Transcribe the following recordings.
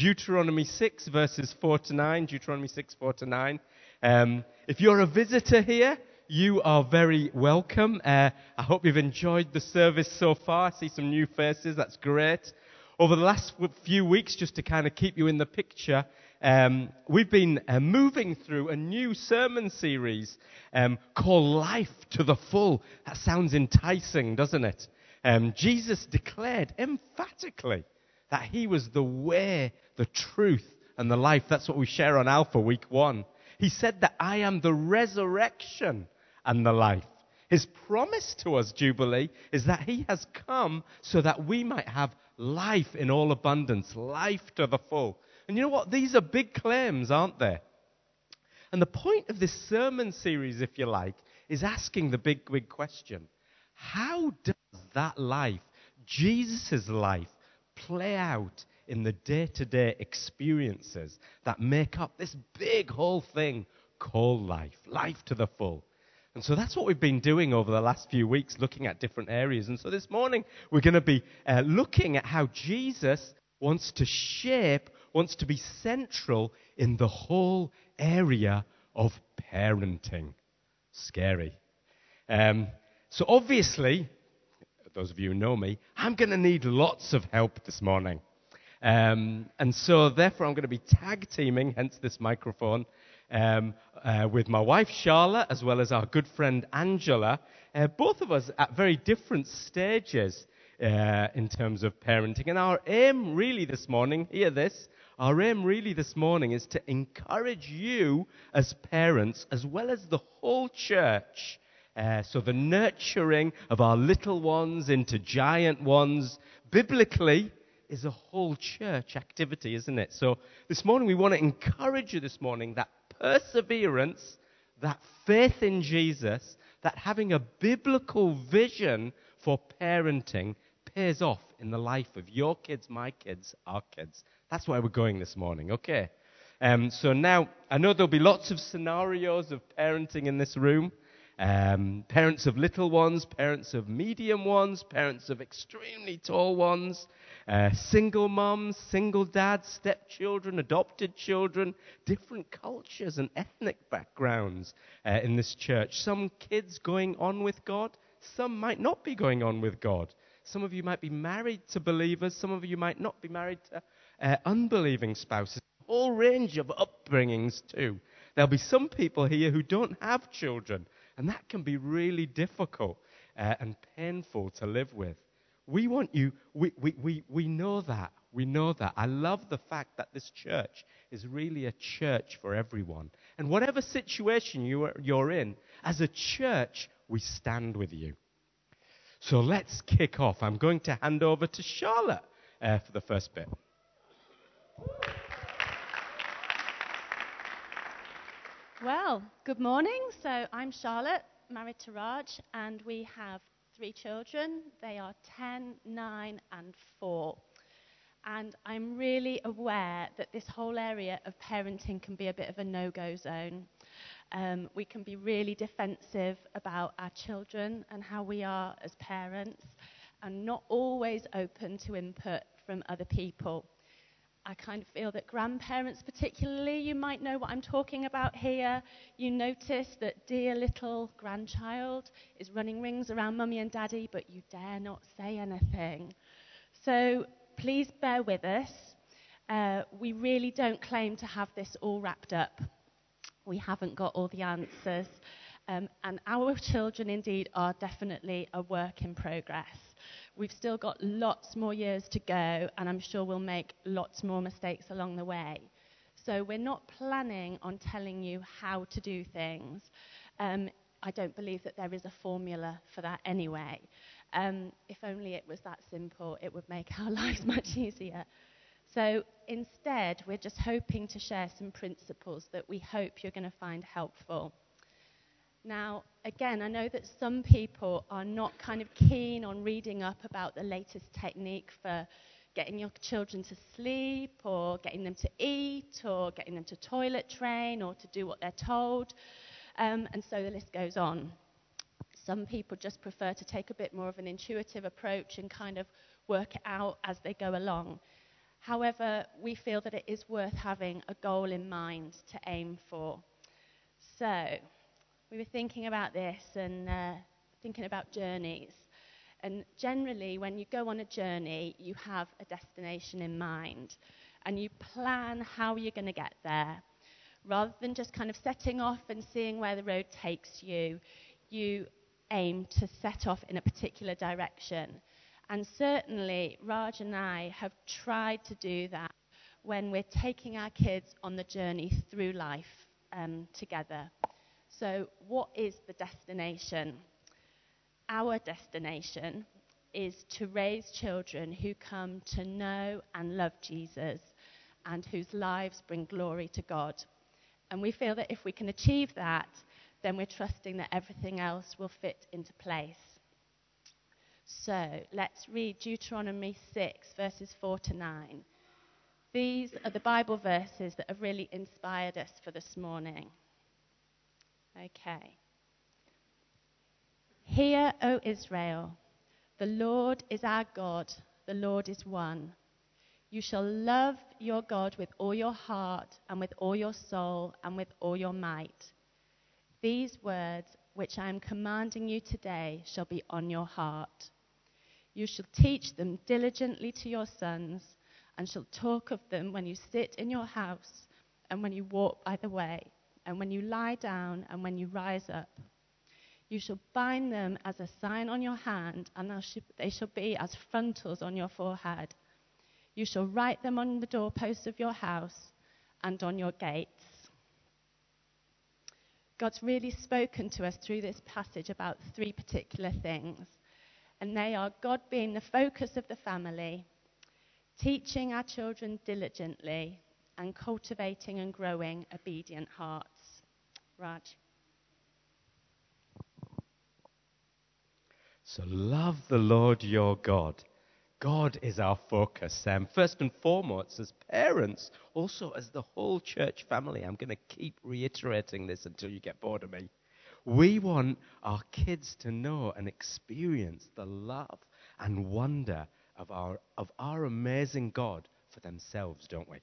Deuteronomy 6, verses 4 to 9. Deuteronomy 6, 4 to 9. Um, if you're a visitor here, you are very welcome. Uh, I hope you've enjoyed the service so far. I see some new faces. That's great. Over the last few weeks, just to kind of keep you in the picture, um, we've been uh, moving through a new sermon series um, called Life to the Full. That sounds enticing, doesn't it? Um, Jesus declared emphatically that he was the way, the truth, and the life. That's what we share on Alpha week one. He said that I am the resurrection and the life. His promise to us, Jubilee, is that he has come so that we might have life in all abundance, life to the full. And you know what? These are big claims, aren't they? And the point of this sermon series, if you like, is asking the big, big question How does that life, Jesus' life, play out in the day to day experiences that make up this big whole thing called life, life to the full? And so that's what we've been doing over the last few weeks, looking at different areas. And so this morning, we're going to be uh, looking at how Jesus wants to shape, wants to be central in the whole area of parenting. Scary. Um, so obviously, those of you who know me, I'm going to need lots of help this morning. Um, and so, therefore, I'm going to be tag teaming, hence this microphone, um, uh, with my wife Charlotte, as well as our good friend Angela. Uh, both of us at very different stages uh, in terms of parenting. And our aim, really, this morning, hear this, our aim, really, this morning is to encourage you as parents, as well as the whole church, uh, so the nurturing of our little ones into giant ones, biblically, is a whole church activity, isn't it? So this morning we want to encourage you this morning that perseverance, that faith in Jesus, that having a biblical vision for parenting pays off in the life of your kids, my kids, our kids. That's where we're going this morning, okay? Um, so now, I know there'll be lots of scenarios of parenting in this room. Um, parents of little ones, parents of medium ones, parents of extremely tall ones, uh, single moms, single dads, stepchildren, adopted children, different cultures and ethnic backgrounds uh, in this church. Some kids going on with God, some might not be going on with God. Some of you might be married to believers, some of you might not be married to uh, unbelieving spouses. Whole range of upbringings, too. There'll be some people here who don't have children and that can be really difficult uh, and painful to live with. We want you, we, we, we, we know that. We know that. I love the fact that this church is really a church for everyone. And whatever situation you are, you're in, as a church, we stand with you. So let's kick off. I'm going to hand over to Charlotte uh, for the first bit. Well, good morning. So I'm Charlotte, married to Raj, and we have three children. They are 10, 9, and 4. And I'm really aware that this whole area of parenting can be a bit of a no go zone. Um, we can be really defensive about our children and how we are as parents, and not always open to input from other people. I kind of feel that grandparents, particularly, you might know what I'm talking about here. You notice that dear little grandchild is running rings around mummy and daddy, but you dare not say anything. So please bear with us. Uh, we really don't claim to have this all wrapped up. We haven't got all the answers. Um, and our children, indeed, are definitely a work in progress. We've still got lots more years to go, and I'm sure we'll make lots more mistakes along the way. So we're not planning on telling you how to do things. Um, I don't believe that there is a formula for that anyway. Um, if only it was that simple, it would make our lives much easier. So instead, we're just hoping to share some principles that we hope you're going to find helpful. Now, again, I know that some people are not kind of keen on reading up about the latest technique for getting your children to sleep or getting them to eat or getting them to toilet train or to do what they're told. Um, and so the list goes on. Some people just prefer to take a bit more of an intuitive approach and kind of work it out as they go along. However, we feel that it is worth having a goal in mind to aim for. So, we were thinking about this and uh, thinking about journeys. And generally, when you go on a journey, you have a destination in mind and you plan how you're going to get there. Rather than just kind of setting off and seeing where the road takes you, you aim to set off in a particular direction. And certainly, Raj and I have tried to do that when we're taking our kids on the journey through life um, together. So, what is the destination? Our destination is to raise children who come to know and love Jesus and whose lives bring glory to God. And we feel that if we can achieve that, then we're trusting that everything else will fit into place. So let's read Deuteronomy 6, verses 4 to 9. These are the Bible verses that have really inspired us for this morning. Okay. Hear, O Israel, the Lord is our God, the Lord is one. You shall love your God with all your heart and with all your soul and with all your might. These words which I am commanding you today shall be on your heart. You shall teach them diligently to your sons, and shall talk of them when you sit in your house, and when you walk by the way, and when you lie down, and when you rise up. You shall bind them as a sign on your hand, and they shall be as frontals on your forehead. You shall write them on the doorposts of your house and on your gates. God's really spoken to us through this passage about three particular things, and they are God being the focus of the family, teaching our children diligently, and cultivating and growing obedient hearts. Raj. So love the Lord your God God is our focus. Um, first and foremost, as parents, also as the whole church family. I'm going to keep reiterating this until you get bored of me. We want our kids to know and experience the love and wonder of our, of our amazing God for themselves, don't we?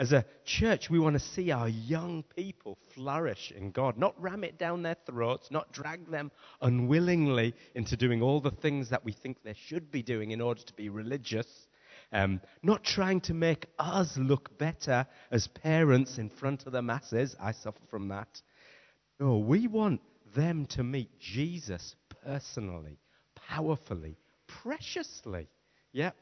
As a church, we want to see our young people flourish in God, not ram it down their throats, not drag them unwillingly into doing all the things that we think they should be doing in order to be religious, um, not trying to make us look better as parents in front of the masses. I suffer from that. No, we want them to meet Jesus personally, powerfully, preciously. Yeah?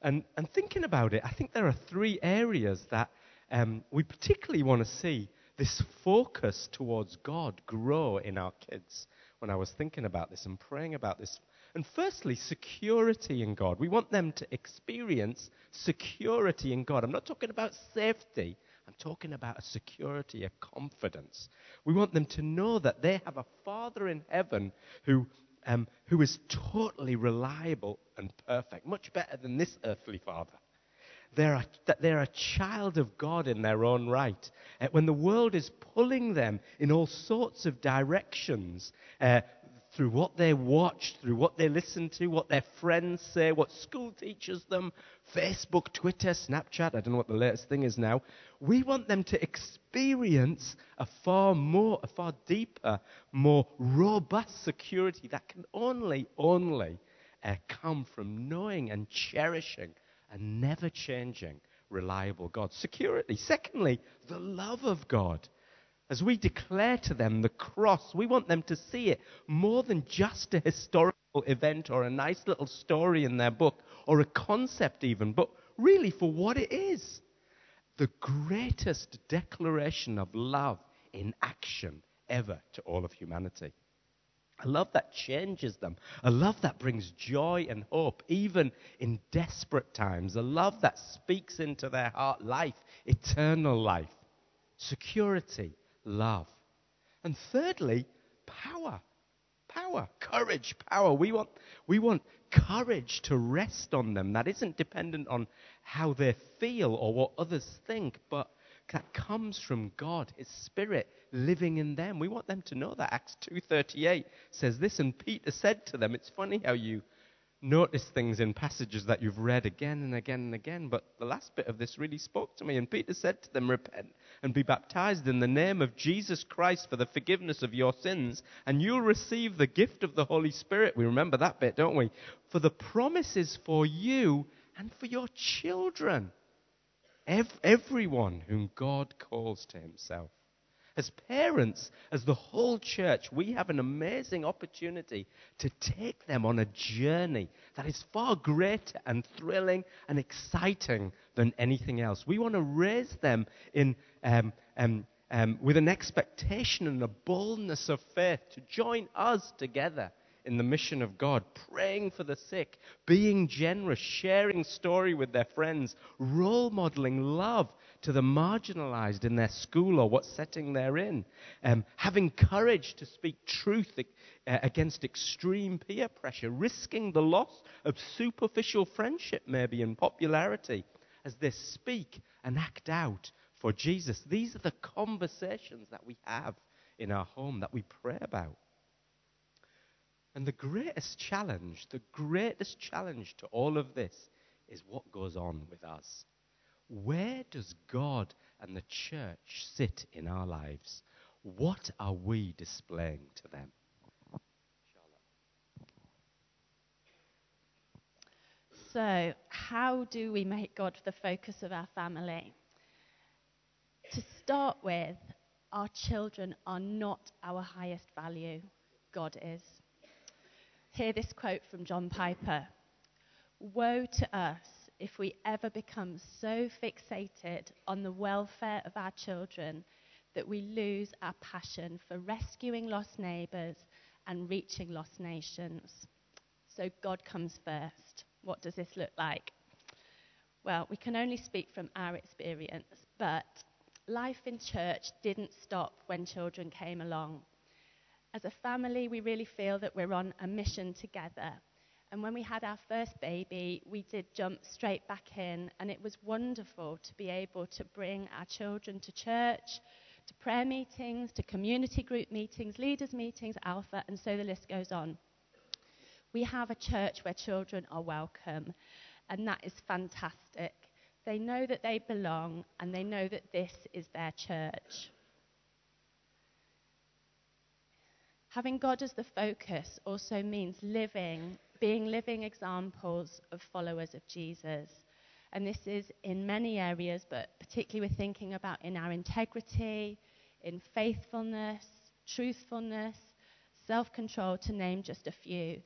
And, and thinking about it, I think there are three areas that um, we particularly want to see this focus towards God grow in our kids when I was thinking about this and praying about this. And firstly, security in God. We want them to experience security in God. I'm not talking about safety, I'm talking about a security, a confidence. We want them to know that they have a Father in heaven who, um, who is totally reliable and perfect, much better than this earthly Father. They're a, that they're a child of God in their own right. Uh, when the world is pulling them in all sorts of directions, uh, through what they watch, through what they listen to, what their friends say, what school teaches them, Facebook, Twitter, Snapchat, I don't know what the latest thing is now. We want them to experience a far more, a far deeper, more robust security that can only, only uh, come from knowing and cherishing a never changing, reliable God. Security. Secondly, the love of God. As we declare to them the cross, we want them to see it more than just a historical event or a nice little story in their book or a concept, even, but really for what it is the greatest declaration of love in action ever to all of humanity. A love that changes them. A love that brings joy and hope, even in desperate times. A love that speaks into their heart life, eternal life, security, love. And thirdly, power. Power, courage, power. We want, we want courage to rest on them that isn't dependent on how they feel or what others think, but that comes from God, His Spirit living in them. We want them to know that. Acts 2.38 says this, and Peter said to them, it's funny how you notice things in passages that you've read again and again and again, but the last bit of this really spoke to me. And Peter said to them, Repent and be baptized in the name of Jesus Christ for the forgiveness of your sins, and you'll receive the gift of the Holy Spirit. We remember that bit, don't we? For the promises for you and for your children, everyone whom God calls to himself. As parents, as the whole church, we have an amazing opportunity to take them on a journey that is far greater and thrilling and exciting than anything else. We want to raise them in, um, um, um, with an expectation and a boldness of faith to join us together in the mission of God, praying for the sick, being generous, sharing story with their friends, role modeling love to the marginalized in their school or what setting they're in, um, having courage to speak truth uh, against extreme peer pressure, risking the loss of superficial friendship, maybe, and popularity as they speak and act out for Jesus. These are the conversations that we have in our home that we pray about. And the greatest challenge, the greatest challenge to all of this is what goes on with us. Where does God and the church sit in our lives? What are we displaying to them? So, how do we make God the focus of our family? To start with, our children are not our highest value, God is. Hear this quote from John Piper Woe to us if we ever become so fixated on the welfare of our children that we lose our passion for rescuing lost neighbours and reaching lost nations. So God comes first. What does this look like? Well, we can only speak from our experience, but life in church didn't stop when children came along. As a family, we really feel that we're on a mission together and when we had our first baby, we did jump straight back in, and it was wonderful to be able to bring our children to church, to prayer meetings, to community group meetings, leaders' meetings, Alpha, and so the list goes on. We have a church where children are welcome, and that is fantastic. They know that they belong, and they know that this is their church. Having God as the focus also means living being living examples of followers of Jesus. And this is in many areas, but particularly we're thinking about in our integrity, in faithfulness, truthfulness, self control, to name just a few.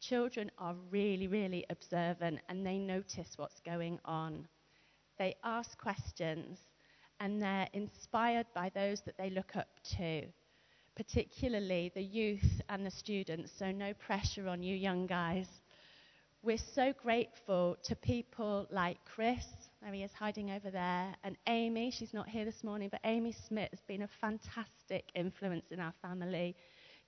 Children are really, really observant and they notice what's going on. They ask questions and they're inspired by those that they look up to particularly the youth and the students, so no pressure on you young guys. We're so grateful to people like Chris, there he is hiding over there, and Amy, she's not here this morning, but Amy Smith has been a fantastic influence in our family.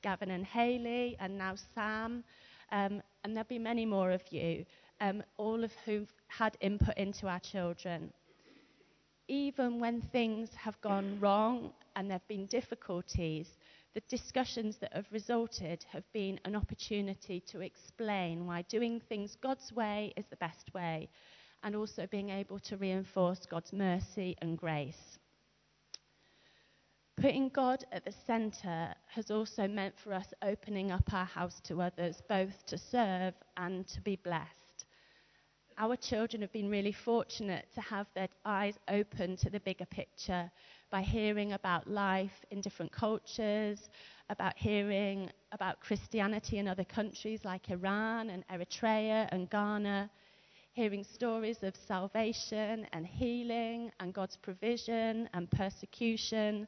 Gavin and Haley, and now Sam, um, and there'll be many more of you, um, all of whom had input into our children. Even when things have gone wrong and there have been difficulties, the discussions that have resulted have been an opportunity to explain why doing things God's way is the best way, and also being able to reinforce God's mercy and grace. Putting God at the centre has also meant for us opening up our house to others, both to serve and to be blessed. Our children have been really fortunate to have their eyes open to the bigger picture by hearing about life in different cultures, about hearing about Christianity in other countries like Iran and Eritrea and Ghana, hearing stories of salvation and healing and God's provision and persecution.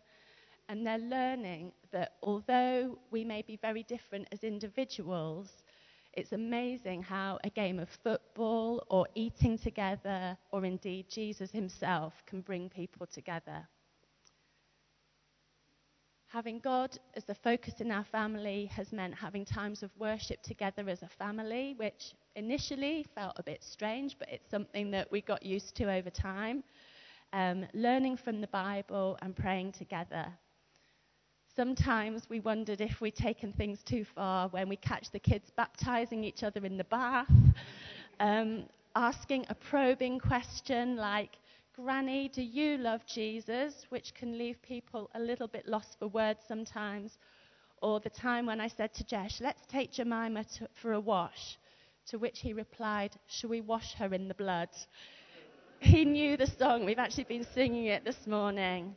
And they're learning that although we may be very different as individuals, it's amazing how a game of football or eating together, or indeed Jesus himself, can bring people together. Having God as the focus in our family has meant having times of worship together as a family, which initially felt a bit strange, but it's something that we got used to over time. Um, learning from the Bible and praying together. Sometimes we wondered if we'd taken things too far when we catch the kids baptizing each other in the bath, um, asking a probing question like, Granny, do you love Jesus? Which can leave people a little bit lost for words sometimes. Or the time when I said to Jesh, let's take Jemima to, for a wash. To which he replied, Shall we wash her in the blood? He knew the song. We've actually been singing it this morning.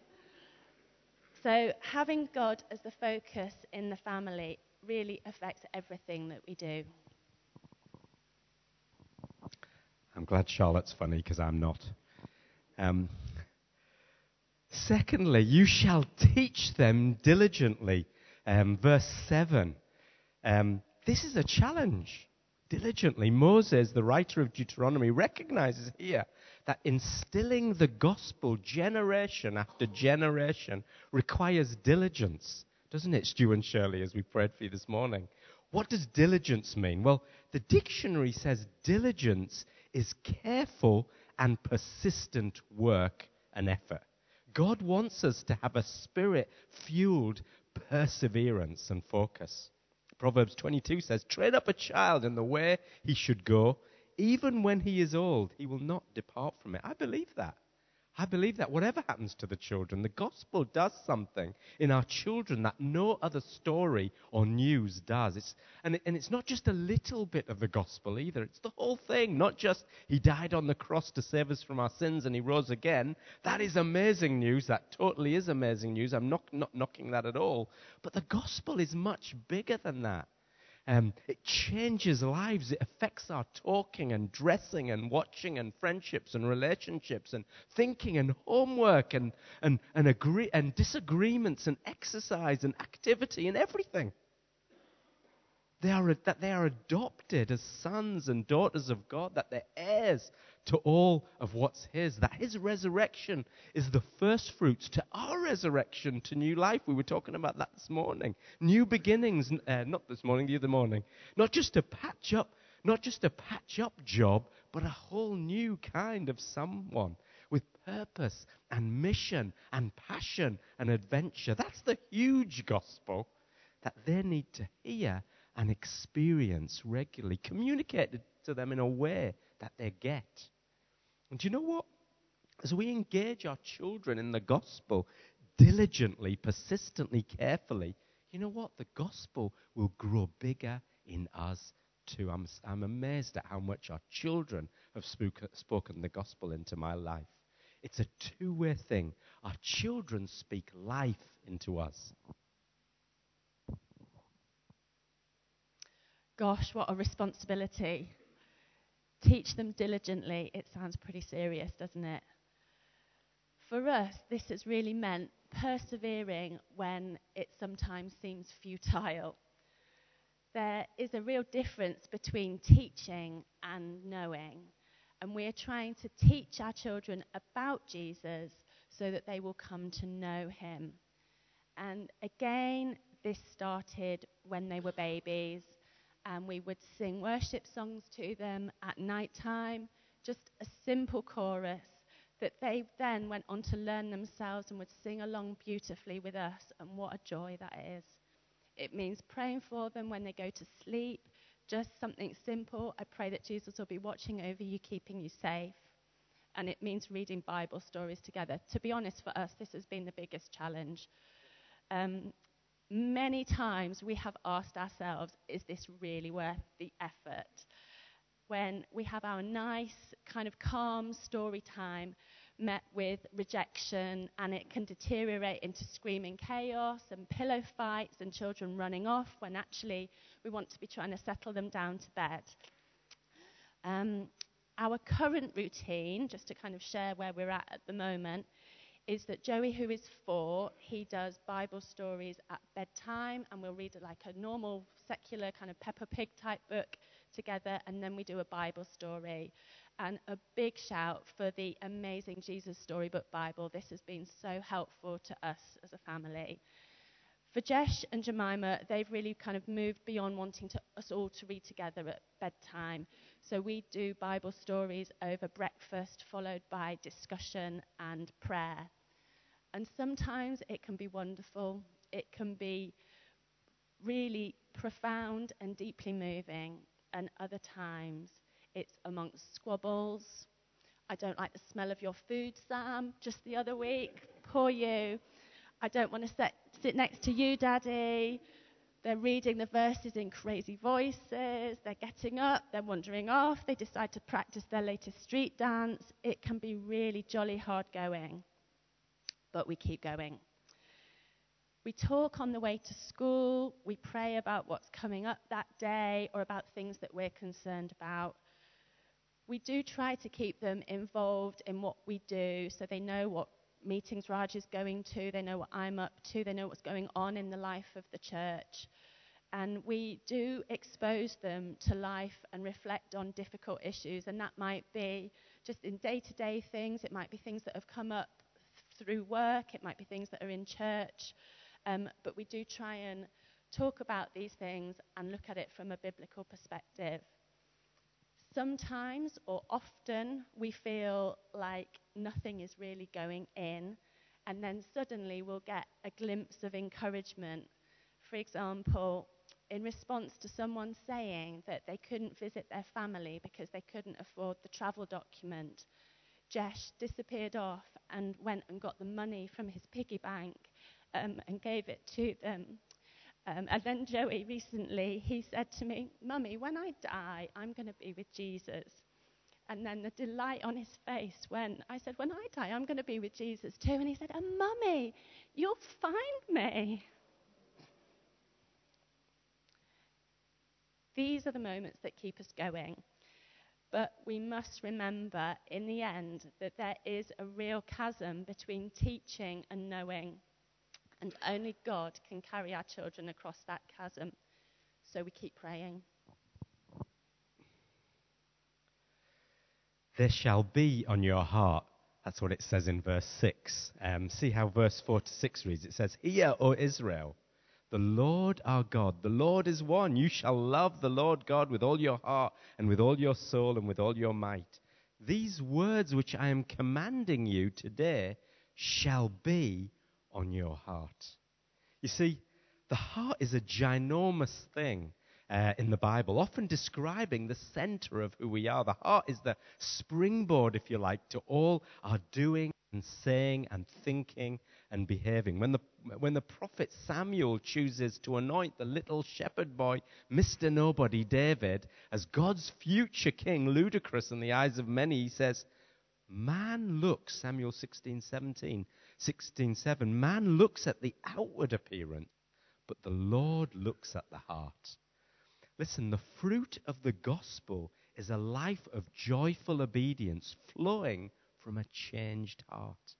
So, having God as the focus in the family really affects everything that we do. I'm glad Charlotte's funny because I'm not. Um, secondly, you shall teach them diligently. Um, verse 7. Um, this is a challenge. Diligently. Moses, the writer of Deuteronomy, recognizes here that instilling the gospel generation after generation requires diligence. Doesn't it, Stu and Shirley, as we prayed for you this morning? What does diligence mean? Well, the dictionary says diligence is careful and persistent work and effort. God wants us to have a spirit fueled perseverance and focus. Proverbs 22 says, Train up a child in the way he should go. Even when he is old, he will not depart from it. I believe that. I believe that whatever happens to the children, the gospel does something in our children that no other story or news does. It's, and, it, and it's not just a little bit of the gospel either, it's the whole thing. Not just he died on the cross to save us from our sins and he rose again. That is amazing news. That totally is amazing news. I'm not, not knocking that at all. But the gospel is much bigger than that. Um, it changes lives. It affects our talking and dressing and watching and friendships and relationships and thinking and homework and, and, and, agree, and disagreements and exercise and activity and everything. They are, that they are adopted as sons and daughters of God, that they're heirs to all of what's His, that His resurrection is the first fruits to our resurrection to new life. We were talking about that this morning. New beginnings, uh, not this morning, the other morning. Not just a patch up, not just a patch up job, but a whole new kind of someone with purpose and mission and passion and adventure. That's the huge gospel that they need to hear and experience regularly, communicated to them in a way that they get. And do you know what? As we engage our children in the gospel diligently, persistently, carefully, you know what? The gospel will grow bigger in us too. I'm, I'm amazed at how much our children have spook, spoken the gospel into my life. It's a two way thing. Our children speak life into us. Gosh, what a responsibility. Teach them diligently. It sounds pretty serious, doesn't it? For us, this has really meant persevering when it sometimes seems futile. There is a real difference between teaching and knowing. And we're trying to teach our children about Jesus so that they will come to know him. And again, this started when they were babies and we would sing worship songs to them at night time, just a simple chorus that they then went on to learn themselves and would sing along beautifully with us, and what a joy that is. It means praying for them when they go to sleep, just something simple. I pray that Jesus will be watching over you, keeping you safe. And it means reading Bible stories together. To be honest, for us, this has been the biggest challenge. Um, many times we have asked ourselves, is this really worth the effort? When we have our nice, kind of calm story time met with rejection, and it can deteriorate into screaming chaos and pillow fights and children running off when actually we want to be trying to settle them down to bed. Um, our current routine, just to kind of share where we're at at the moment, is that Joey, who is four, he does Bible stories at bedtime, and we'll read like a normal, secular kind of Peppa Pig type book together, and then we do a Bible story. And a big shout for the amazing Jesus Storybook Bible. This has been so helpful to us as a family. For Jesh and Jemima, they've really kind of moved beyond wanting to, us all to read together at bedtime. So we do Bible stories over breakfast, followed by discussion and prayer. And sometimes it can be wonderful, it can be really profound and deeply moving, and other times it's amongst squabbles. I don't like the smell of your food, Sam, just the other week. Poor you. I don't want to sit, next to you, Daddy. They're reading the verses in crazy voices. They're getting up. They're wandering off. They decide to practice their latest street dance. It can be really jolly hard going. But we keep going. We talk on the way to school. We pray about what's coming up that day or about things that we're concerned about. We do try to keep them involved in what we do so they know what meetings Raj is going to, they know what I'm up to, they know what's going on in the life of the church. And we do expose them to life and reflect on difficult issues. And that might be just in day to day things, it might be things that have come up through work, it might be things that are in church. Um, but we do try and talk about these things and look at it from a biblical perspective. Sometimes or often we feel like nothing is really going in, and then suddenly we'll get a glimpse of encouragement. For example, in response to someone saying that they couldn't visit their family because they couldn't afford the travel document, Jesh disappeared off and went and got the money from his piggy bank um, and gave it to them. Um, and then Joey recently, he said to me, Mummy, when I die, I'm going to be with Jesus. And then the delight on his face when I said, When I die, I'm going to be with Jesus too. And he said, oh, Mummy, you'll find me. These are the moments that keep us going. But we must remember in the end that there is a real chasm between teaching and knowing. And only God can carry our children across that chasm. So we keep praying. There shall be on your heart. That's what it says in verse 6. Um, see how verse 4 to 6 reads. It says, Hear, O Israel, the Lord our God, the Lord is one. You shall love the Lord God with all your heart and with all your soul and with all your might. These words which I am commanding you today shall be on your heart. You see, the heart is a ginormous thing uh, in the Bible, often describing the center of who we are. The heart is the springboard, if you like, to all our doing and saying and thinking and behaving. When the, when the prophet Samuel chooses to anoint the little shepherd boy, Mr. Nobody David, as God's future king, ludicrous in the eyes of many, he says, Man looks, Samuel 16, 17, 16, 7, man looks at the outward appearance, but the Lord looks at the heart. Listen, the fruit of the gospel is a life of joyful obedience flowing from a changed heart.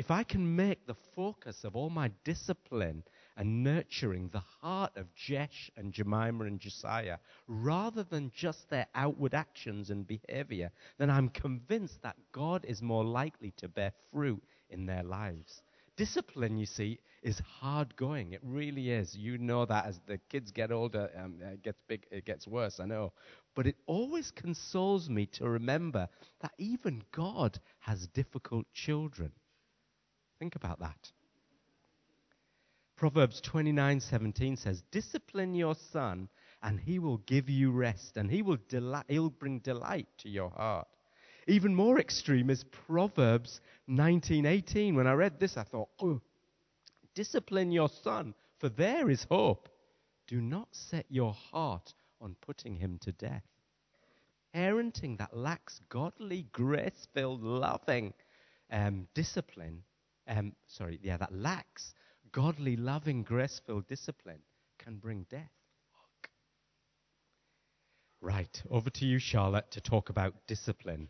If I can make the focus of all my discipline and nurturing the heart of Jesh and Jemima and Josiah, rather than just their outward actions and behavior, then I'm convinced that God is more likely to bear fruit in their lives. Discipline, you see, is hard going. It really is. You know that as the kids get older, um, it gets big, it gets worse. I know, but it always consoles me to remember that even God has difficult children. Think about that. Proverbs 29:17 says, "Discipline your son, and he will give you rest, and he will delight, he'll bring delight to your heart." Even more extreme is Proverbs 19:18. When I read this, I thought, "Oh, discipline your son, for there is hope. Do not set your heart on putting him to death." Parenting that lacks godly, grace-filled, loving um, discipline, um, sorry, yeah, that lacks godly, loving, grace filled discipline can bring death. Right, over to you, Charlotte, to talk about discipline.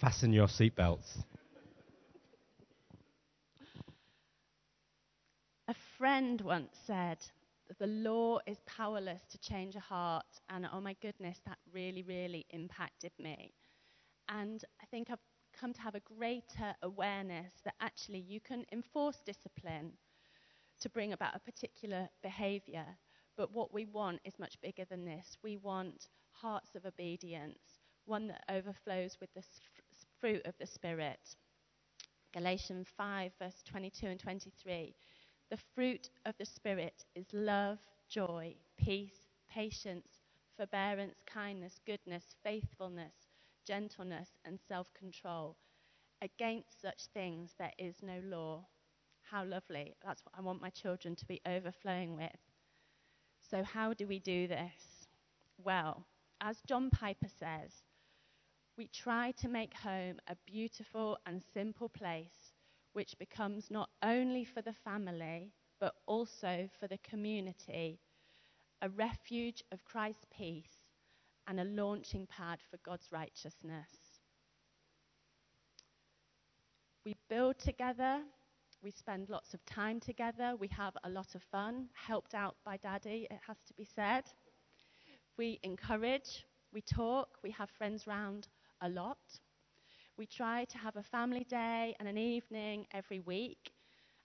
Fasten your seatbelts. A friend once said that the law is powerless to change a heart, and oh my goodness, that really, really impacted me. And I think I've come to have a greater awareness that actually you can enforce discipline to bring about a particular behavior. But what we want is much bigger than this. We want hearts of obedience, one that overflows with the fruit of the Spirit. Galatians 5, verse 22 and 23. The fruit of the Spirit is love, joy, peace, patience, forbearance, kindness, goodness, faithfulness, gentleness, and self control. Against such things there is no law. How lovely. That's what I want my children to be overflowing with. So, how do we do this? Well, as John Piper says, we try to make home a beautiful and simple place which becomes not only for the family, but also for the community, a refuge of Christ's peace and a launching pad for God's righteousness. We build together, we spend lots of time together, we have a lot of fun, helped out by Daddy, it has to be said. We encourage, we talk, we have friends round a lot. We try to have a family day and an evening every week,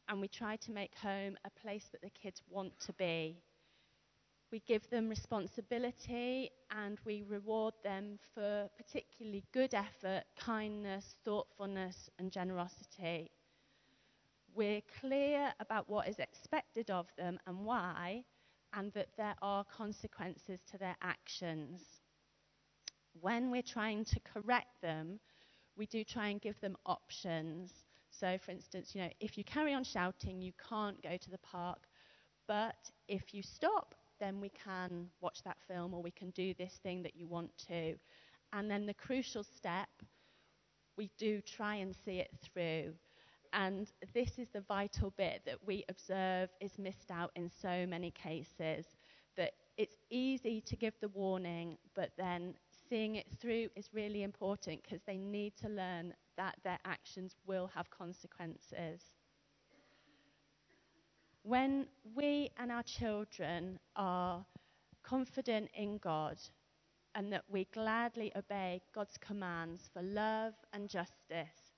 and we try to make home a place that the kids want to be. We give them responsibility and we reward them for particularly good effort, kindness, thoughtfulness, and generosity. We're clear about what is expected of them and why, and that there are consequences to their actions. When we're trying to correct them, we do try and give them options. So, for instance, you know, if you carry on shouting, you can't go to the park. But if you stop, then we can watch that film or we can do this thing that you want to. And then the crucial step, we do try and see it through. And this is the vital bit that we observe is missed out in so many cases. That it's easy to give the warning, but then seeing it through is really important because they need to learn that their actions will have consequences. When we and our children are confident in God and that we gladly obey God's commands for love and justice,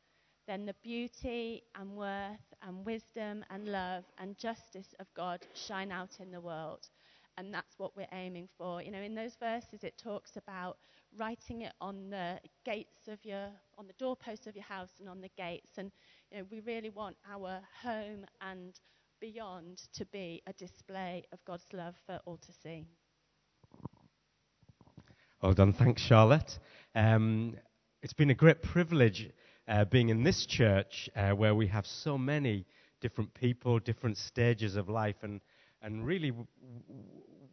then the beauty and worth and wisdom and love and justice of God shine out in the world. And that's what we're aiming for. You know, in those verses, it talks about writing it on the gates of your, on the doorposts of your house and on the gates. And you know, we really want our home and beyond to be a display of God's love for all to see. Well done. Thanks, Charlotte. Um, it's been a great privilege uh, being in this church uh, where we have so many different people, different stages of life, and, and really,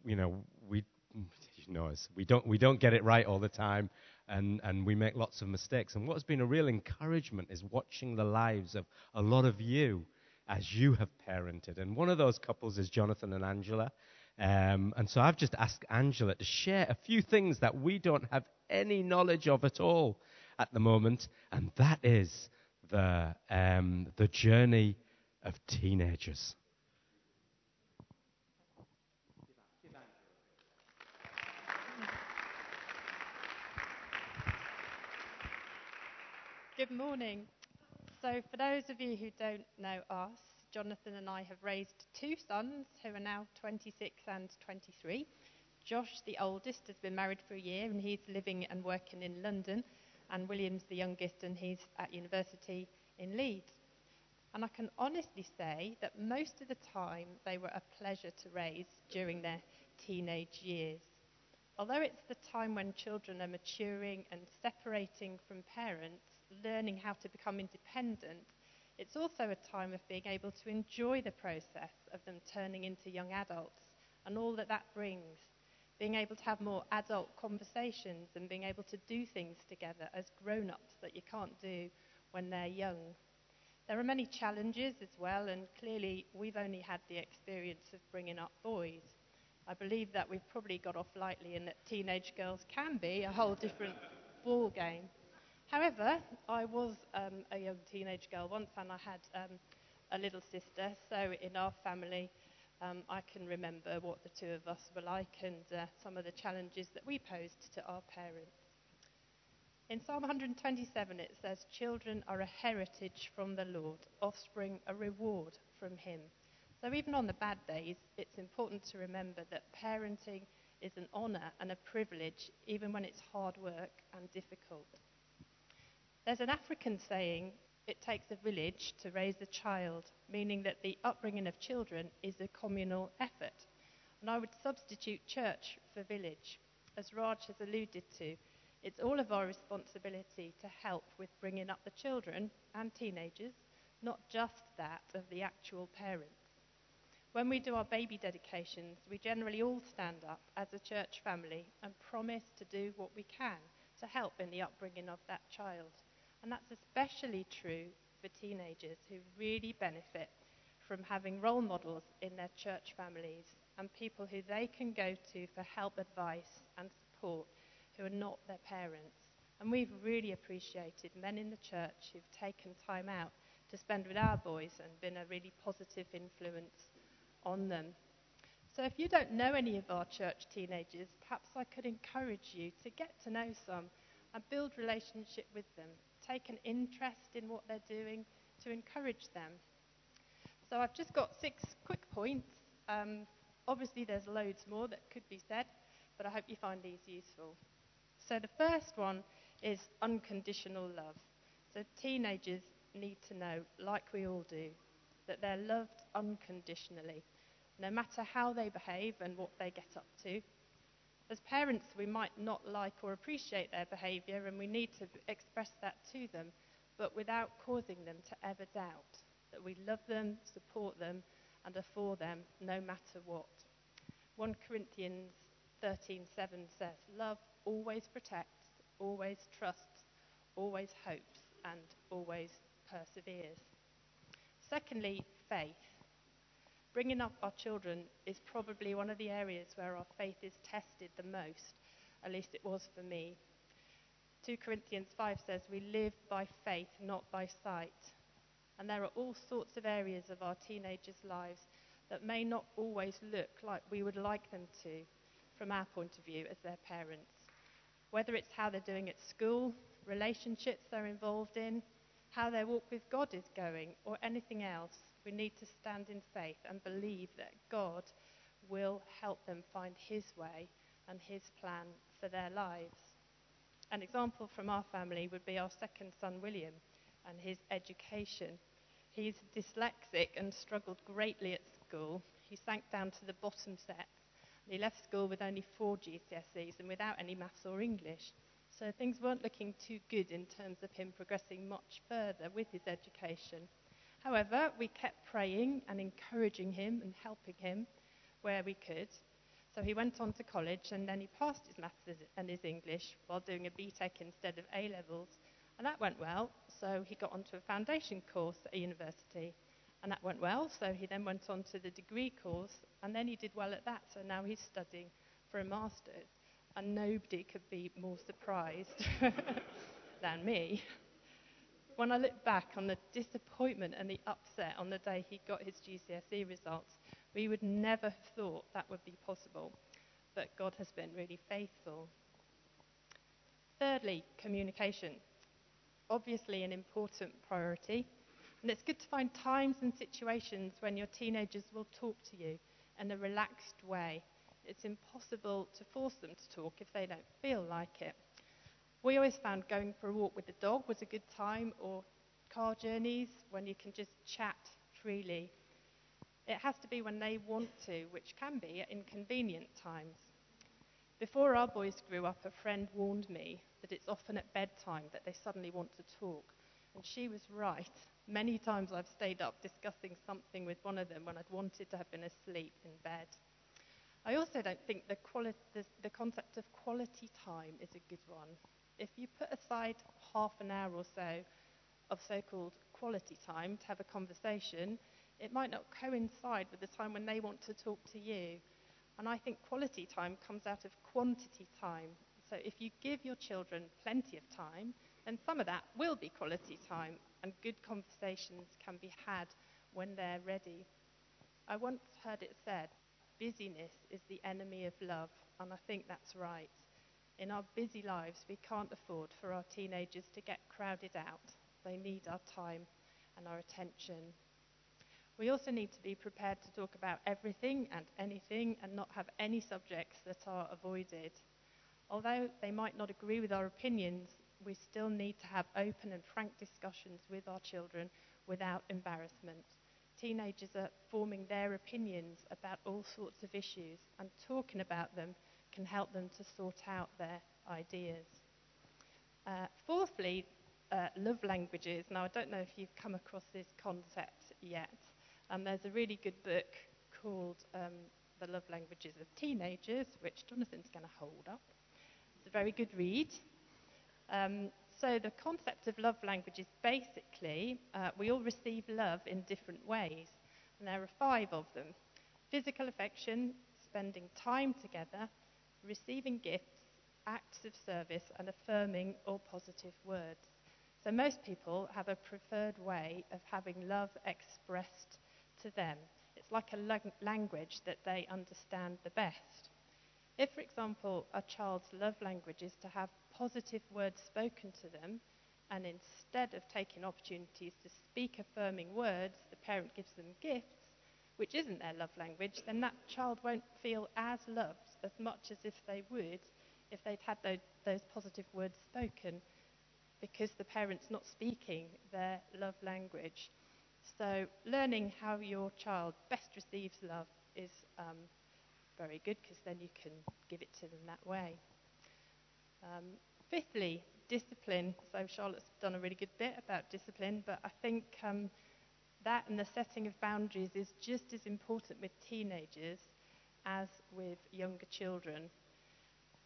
you know, we know us. We don't, we don't get it right all the time, and, and we make lots of mistakes. And what's been a real encouragement is watching the lives of a lot of you as you have parented. And one of those couples is Jonathan and Angela. Um, and so I've just asked Angela to share a few things that we don't have any knowledge of at all at the moment, and that is the, um, the journey of teenagers. Good morning. So, for those of you who don't know us, Jonathan and I have raised two sons who are now 26 and 23. Josh, the oldest, has been married for a year and he's living and working in London, and William's the youngest and he's at university in Leeds. And I can honestly say that most of the time they were a pleasure to raise during their teenage years. Although it's the time when children are maturing and separating from parents, learning how to become independent, it's also a time of being able to enjoy the process of them turning into young adults and all that that brings. Being able to have more adult conversations and being able to do things together as grown ups that you can't do when they're young. There are many challenges as well, and clearly we've only had the experience of bringing up boys. I believe that we've probably got off lightly and that teenage girls can be a whole different ball game. However, I was um, a young teenage girl once and I had um, a little sister, so in our family, um, I can remember what the two of us were like and uh, some of the challenges that we posed to our parents. In Psalm 127, it says, Children are a heritage from the Lord, offspring a reward from Him. So even on the bad days, it's important to remember that parenting is an honour and a privilege, even when it's hard work and difficult. There's an African saying it takes a village to raise a child, meaning that the upbringing of children is a communal effort. And I would substitute church for village. As Raj has alluded to, it's all of our responsibility to help with bringing up the children and teenagers, not just that of the actual parents. When we do our baby dedications, we generally all stand up as a church family and promise to do what we can to help in the upbringing of that child. And that's especially true for teenagers who really benefit from having role models in their church families and people who they can go to for help, advice, and support who are not their parents. And we've really appreciated men in the church who've taken time out to spend with our boys and been a really positive influence on them. So if you don't know any of our church teenagers, perhaps I could encourage you to get to know some and build relationship with them. Take an interest in what they're doing to encourage them. So I've just got six quick points. Um, obviously, there's loads more that could be said, but I hope you find these useful. So the first one is unconditional love. So teenagers need to know, like we all do, that they're loved unconditionally, no matter how they behave and what they get up to. As parents, we might not like or appreciate their behaviour, and we need to express that to them, but without causing them to ever doubt that we love them, support them, and are for them no matter what. 1 Corinthians 13:7 says, "Love always protects, always trusts, always hopes, and always perseveres. Secondly, faith. Bringing up our children is probably one of the areas where our faith is tested the most, at least it was for me. 2 Corinthians 5 says, We live by faith, not by sight. And there are all sorts of areas of our teenagers' lives that may not always look like we would like them to from our point of view as their parents whether it's how they're doing at school, relationships they're involved in, how their walk with God is going, or anything else, we need to stand in faith and believe that God will help them find His way and His plan for their lives. An example from our family would be our second son, William, and his education. He's dyslexic and struggled greatly at school. He sank down to the bottom set he left school with only four GCSEs and without any maths or English. So things weren't looking too good in terms of him progressing much further with his education. However, we kept praying and encouraging him and helping him where we could. So he went on to college and then he passed his maths and his English while doing a BTEC instead of A levels. And that went well, so he got onto a foundation course at a university. And that went well, so he then went on to the degree course, and then he did well at that, so now he's studying for a master's. And nobody could be more surprised than me. When I look back on the disappointment and the upset on the day he got his GCSE results, we would never have thought that would be possible. But God has been really faithful. Thirdly, communication. Obviously, an important priority. And it's good to find times and situations when your teenagers will talk to you in a relaxed way. It's impossible to force them to talk if they don't feel like it. We always found going for a walk with the dog was a good time, or car journeys when you can just chat freely. It has to be when they want to, which can be at inconvenient times. Before our boys grew up, a friend warned me that it's often at bedtime that they suddenly want to talk. And she was right. Many times I've stayed up discussing something with one of them when I'd wanted to have been asleep in bed. I also don't think the, quali- the, the concept of quality time is a good one. If you put aside half an hour or so of so called quality time to have a conversation, it might not coincide with the time when they want to talk to you. And I think quality time comes out of quantity time. So if you give your children plenty of time, then some of that will be quality time and good conversations can be had when they're ready. I once heard it said, busyness is the enemy of love, and I think that's right. In our busy lives, we can't afford for our teenagers to get crowded out. They need our time and our attention. We also need to be prepared to talk about everything and anything and not have any subjects that are avoided. Although they might not agree with our opinions, we still need to have open and frank discussions with our children without embarrassment. Teenagers are forming their opinions about all sorts of issues, and talking about them can help them to sort out their ideas. Uh, fourthly, uh, love languages. Now, I don't know if you've come across this concept yet. Um, there's a really good book called um, The Love Languages of Teenagers, which Jonathan's going to hold up. It's a very good read. Um, so, the concept of love languages basically, uh, we all receive love in different ways, and there are five of them physical affection, spending time together, receiving gifts, acts of service, and affirming or positive words. So, most people have a preferred way of having love expressed to them. It's like a language that they understand the best. If, for example, a child's love language is to have positive words spoken to them, and instead of taking opportunities to speak affirming words, the parent gives them gifts, which isn't their love language, then that child won't feel as loved as much as if they would if they'd had those, those positive words spoken because the parent's not speaking their love language. So, learning how your child best receives love is um, very good because then you can give it to them that way. Um, fifthly, discipline. So, Charlotte's done a really good bit about discipline, but I think um, that and the setting of boundaries is just as important with teenagers as with younger children.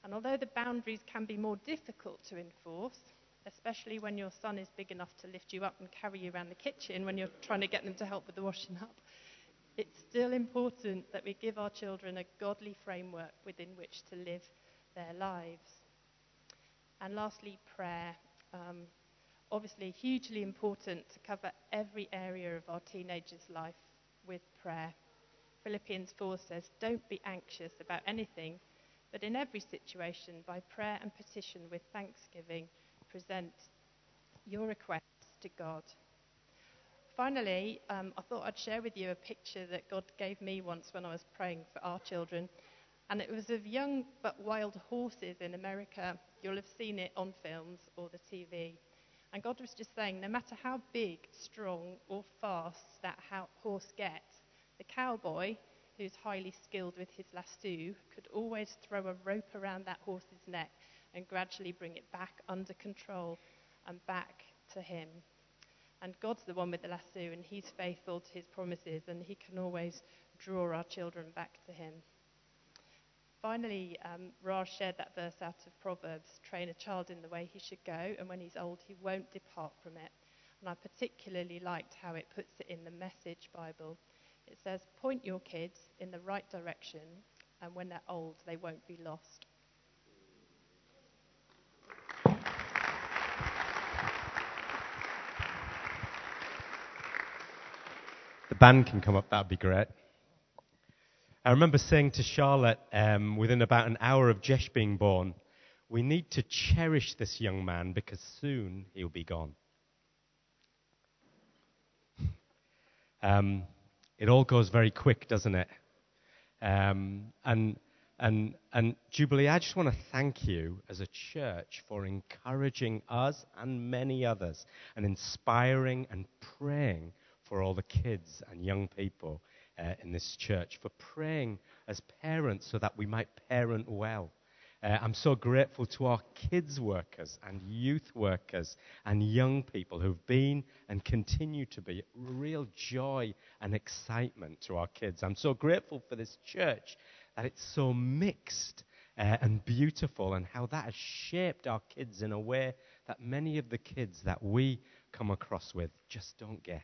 And although the boundaries can be more difficult to enforce, especially when your son is big enough to lift you up and carry you around the kitchen when you're trying to get them to help with the washing up, it's still important that we give our children a godly framework within which to live their lives. And lastly, prayer. Um, obviously, hugely important to cover every area of our teenagers' life with prayer. Philippians 4 says, Don't be anxious about anything, but in every situation, by prayer and petition with thanksgiving, present your requests to God. Finally, um, I thought I'd share with you a picture that God gave me once when I was praying for our children. And it was of young but wild horses in America. You'll have seen it on films or the TV. And God was just saying no matter how big, strong, or fast that horse gets, the cowboy, who's highly skilled with his lasso, could always throw a rope around that horse's neck and gradually bring it back under control and back to him. And God's the one with the lasso, and He's faithful to His promises, and He can always draw our children back to Him. Finally, um, Raj shared that verse out of Proverbs train a child in the way he should go, and when he's old, he won't depart from it. And I particularly liked how it puts it in the Message Bible. It says, Point your kids in the right direction, and when they're old, they won't be lost. The band can come up, that'd be great. I remember saying to Charlotte um, within about an hour of Jesh being born, we need to cherish this young man because soon he'll be gone. Um, it all goes very quick, doesn't it? Um, and, and, and Jubilee, I just want to thank you as a church for encouraging us and many others and inspiring and praying for all the kids and young people uh, in this church, for praying as parents so that we might parent well. Uh, I'm so grateful to our kids workers and youth workers and young people who've been and continue to be real joy and excitement to our kids. I'm so grateful for this church that it's so mixed uh, and beautiful and how that has shaped our kids in a way that many of the kids that we come across with just don't get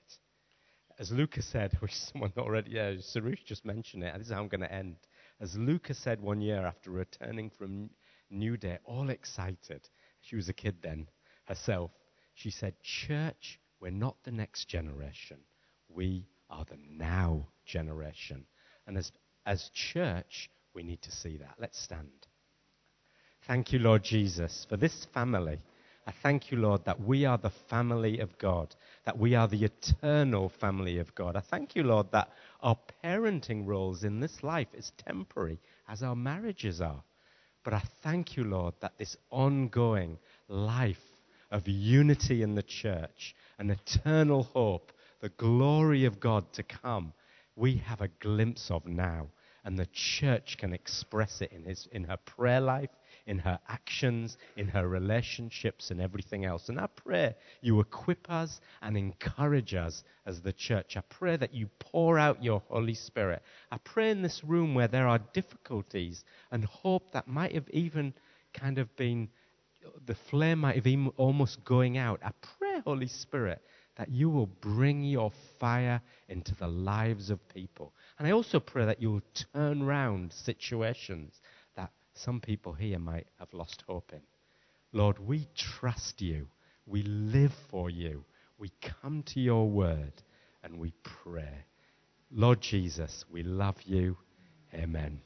as Lucas said, which someone already, yeah, Sarush just mentioned it, this is how I'm going to end. As Luca said one year after returning from New Day, all excited, she was a kid then herself, she said, Church, we're not the next generation. We are the now generation. And as, as church, we need to see that. Let's stand. Thank you, Lord Jesus, for this family I thank you, Lord, that we are the family of God, that we are the eternal family of God. I thank you, Lord, that our parenting roles in this life is temporary, as our marriages are. But I thank you, Lord, that this ongoing life of unity in the church, an eternal hope, the glory of God to come, we have a glimpse of now. And the church can express it in, his, in her prayer life, in her actions, in her relationships, and everything else. And I pray you equip us and encourage us as the church. I pray that you pour out your Holy Spirit. I pray in this room where there are difficulties and hope that might have even kind of been, the flame might have been almost going out. I pray, Holy Spirit, that you will bring your fire into the lives of people. And I also pray that you will turn round situations some people here might have lost hope in. Lord, we trust you. We live for you. We come to your word and we pray. Lord Jesus, we love you. Amen.